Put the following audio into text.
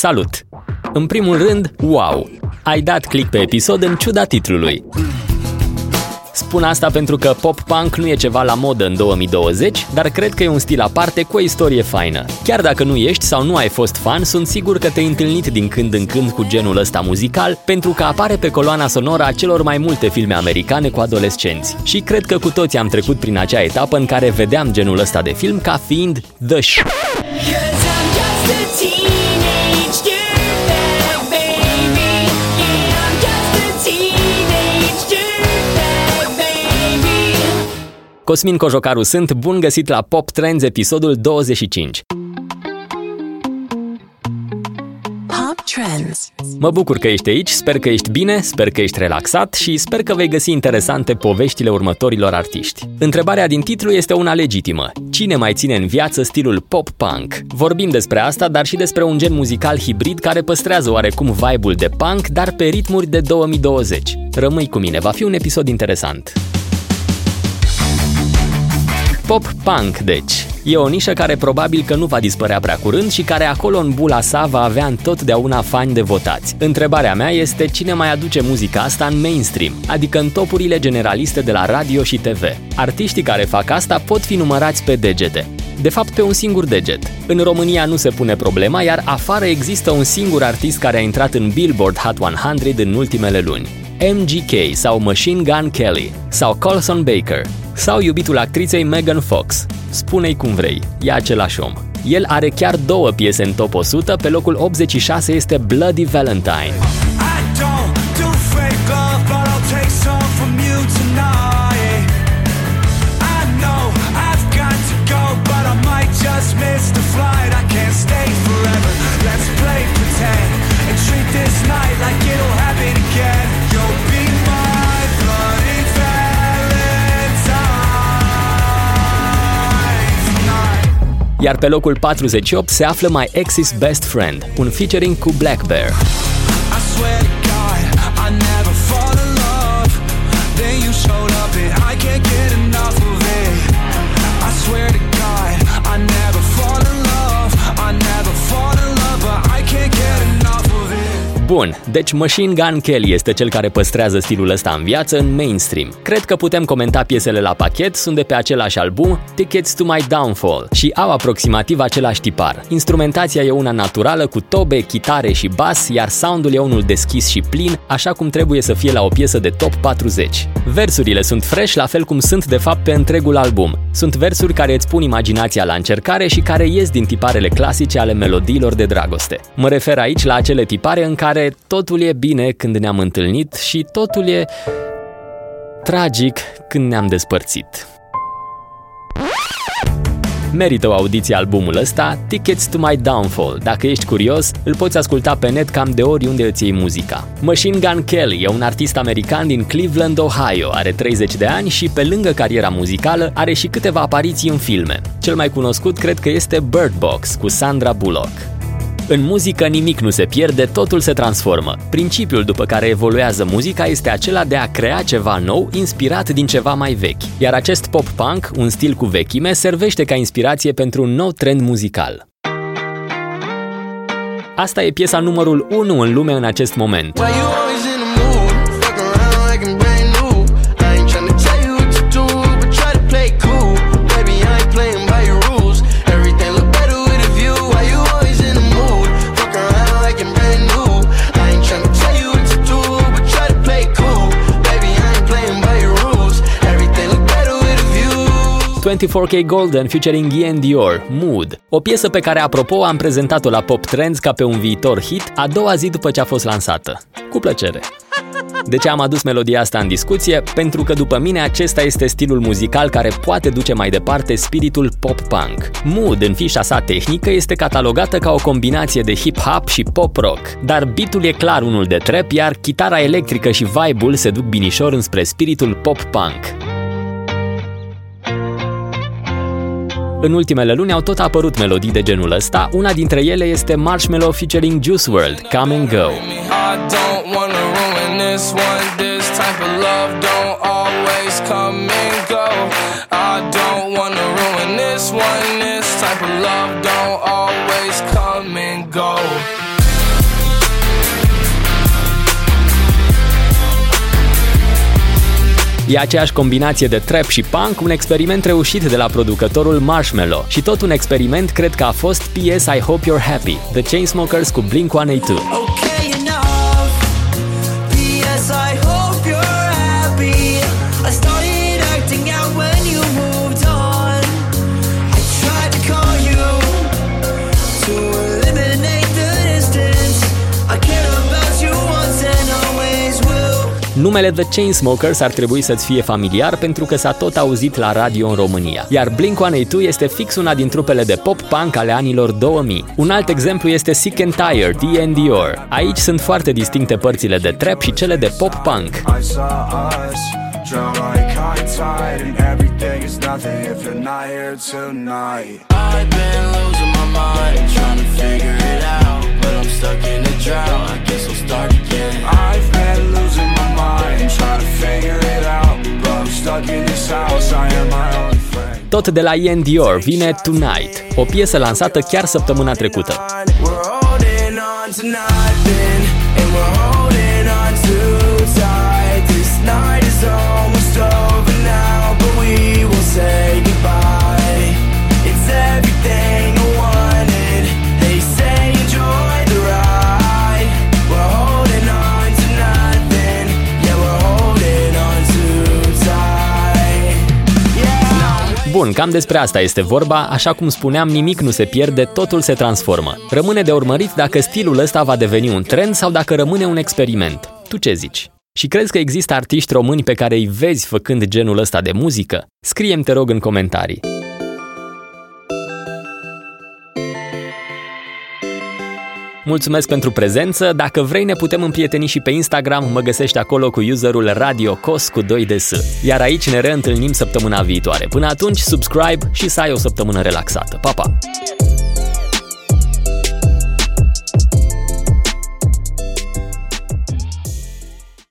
Salut! În primul rând, wow! Ai dat click pe episod în ciuda titlului. Spun asta pentru că pop-punk nu e ceva la modă în 2020, dar cred că e un stil aparte cu o istorie faină. Chiar dacă nu ești sau nu ai fost fan, sunt sigur că te-ai întâlnit din când în când cu genul ăsta muzical, pentru că apare pe coloana sonoră a celor mai multe filme americane cu adolescenți. Și cred că cu toți am trecut prin acea etapă în care vedeam genul ăsta de film ca fiind the sh. Cosmin Cojocaru sunt, bun găsit la Pop Trends, episodul 25. Pop Trends. Mă bucur că ești aici, sper că ești bine, sper că ești relaxat și sper că vei găsi interesante poveștile următorilor artiști. Întrebarea din titlu este una legitimă. Cine mai ține în viață stilul pop-punk? Vorbim despre asta, dar și despre un gen muzical hibrid care păstrează oarecum vibe-ul de punk, dar pe ritmuri de 2020. Rămâi cu mine, va fi un episod interesant. Pop-punk, deci. E o nișă care probabil că nu va dispărea prea curând și care acolo în bula sa va avea întotdeauna fani de votați. Întrebarea mea este cine mai aduce muzica asta în mainstream, adică în topurile generaliste de la radio și TV. Artiștii care fac asta pot fi numărați pe degete. De fapt, pe un singur deget. În România nu se pune problema, iar afară există un singur artist care a intrat în Billboard Hot 100 în ultimele luni. MGK sau Machine Gun Kelly sau Colson Baker sau iubitul actriței Megan Fox. Spune-i cum vrei, e același om. El are chiar două piese în top 100, pe locul 86 este Bloody Valentine. Iar pe locul 48 se află My Ex's Best Friend, un featuring cu Black Bear. Bun, deci Machine Gun Kelly este cel care păstrează stilul ăsta în viață în mainstream. Cred că putem comenta piesele la pachet, sunt de pe același album, Tickets to My Downfall, și au aproximativ același tipar. Instrumentația e una naturală cu tobe, chitare și bas, iar soundul e unul deschis și plin, așa cum trebuie să fie la o piesă de top 40. Versurile sunt fresh, la fel cum sunt de fapt pe întregul album. Sunt versuri care îți pun imaginația la încercare și care ies din tiparele clasice ale melodiilor de dragoste. Mă refer aici la acele tipare în care care totul e bine când ne-am întâlnit și totul e tragic când ne-am despărțit. Merită o audiție albumul ăsta, Tickets to My Downfall. Dacă ești curios, îl poți asculta pe net cam de oriunde îți iei muzica. Machine Gun Kelly e un artist american din Cleveland, Ohio, are 30 de ani și pe lângă cariera muzicală are și câteva apariții în filme. Cel mai cunoscut cred că este Bird Box cu Sandra Bullock. În muzică nimic nu se pierde, totul se transformă. Principiul după care evoluează muzica este acela de a crea ceva nou, inspirat din ceva mai vechi. Iar acest pop-punk, un stil cu vechime, servește ca inspirație pentru un nou trend muzical. Asta e piesa numărul 1 în lume în acest moment. cu 24K Golden featuring Ian Dior, Mood. O piesă pe care, apropo, am prezentat-o la Pop Trends ca pe un viitor hit a doua zi după ce a fost lansată. Cu plăcere! De ce am adus melodia asta în discuție? Pentru că după mine acesta este stilul muzical care poate duce mai departe spiritul pop-punk. Mood în fișa sa tehnică este catalogată ca o combinație de hip-hop și pop-rock, dar beatul e clar unul de trap, iar chitara electrică și vibe-ul se duc binișor înspre spiritul pop-punk. În ultimele luni au tot apărut melodii de genul ăsta, una dintre ele este Marshmallow featuring Juice WRLD, Come and Go. E aceeași combinație de trap și punk, un experiment reușit de la producătorul Marshmello. Și tot un experiment cred că a fost PS I Hope You're Happy, The Chainsmokers cu Blink-182. Numele The Chainsmokers ar trebui să-ți fie familiar pentru că s-a tot auzit la radio în România, iar Blink-182 este fix una din trupele de pop-punk ale anilor 2000. Un alt exemplu este Sick and Tired, The Dior. Aici sunt foarte distincte părțile de trap și cele de pop-punk. I've been losing Tot de la Ian Dior vine Tonight, o piesă lansată chiar săptămâna trecută. We're Bun, cam despre asta este vorba, așa cum spuneam, nimic nu se pierde, totul se transformă. Rămâne de urmărit dacă stilul ăsta va deveni un trend sau dacă rămâne un experiment. Tu ce zici? Și crezi că există artiști români pe care îi vezi făcând genul ăsta de muzică? Scrie-mi, te rog, în comentarii. Mulțumesc pentru prezență, dacă vrei ne putem împrieteni și pe Instagram, mă găsești acolo cu userul RadioCos cu 2 de S. Iar aici ne reîntâlnim săptămâna viitoare. Până atunci, subscribe și să ai o săptămână relaxată. Pa, pa!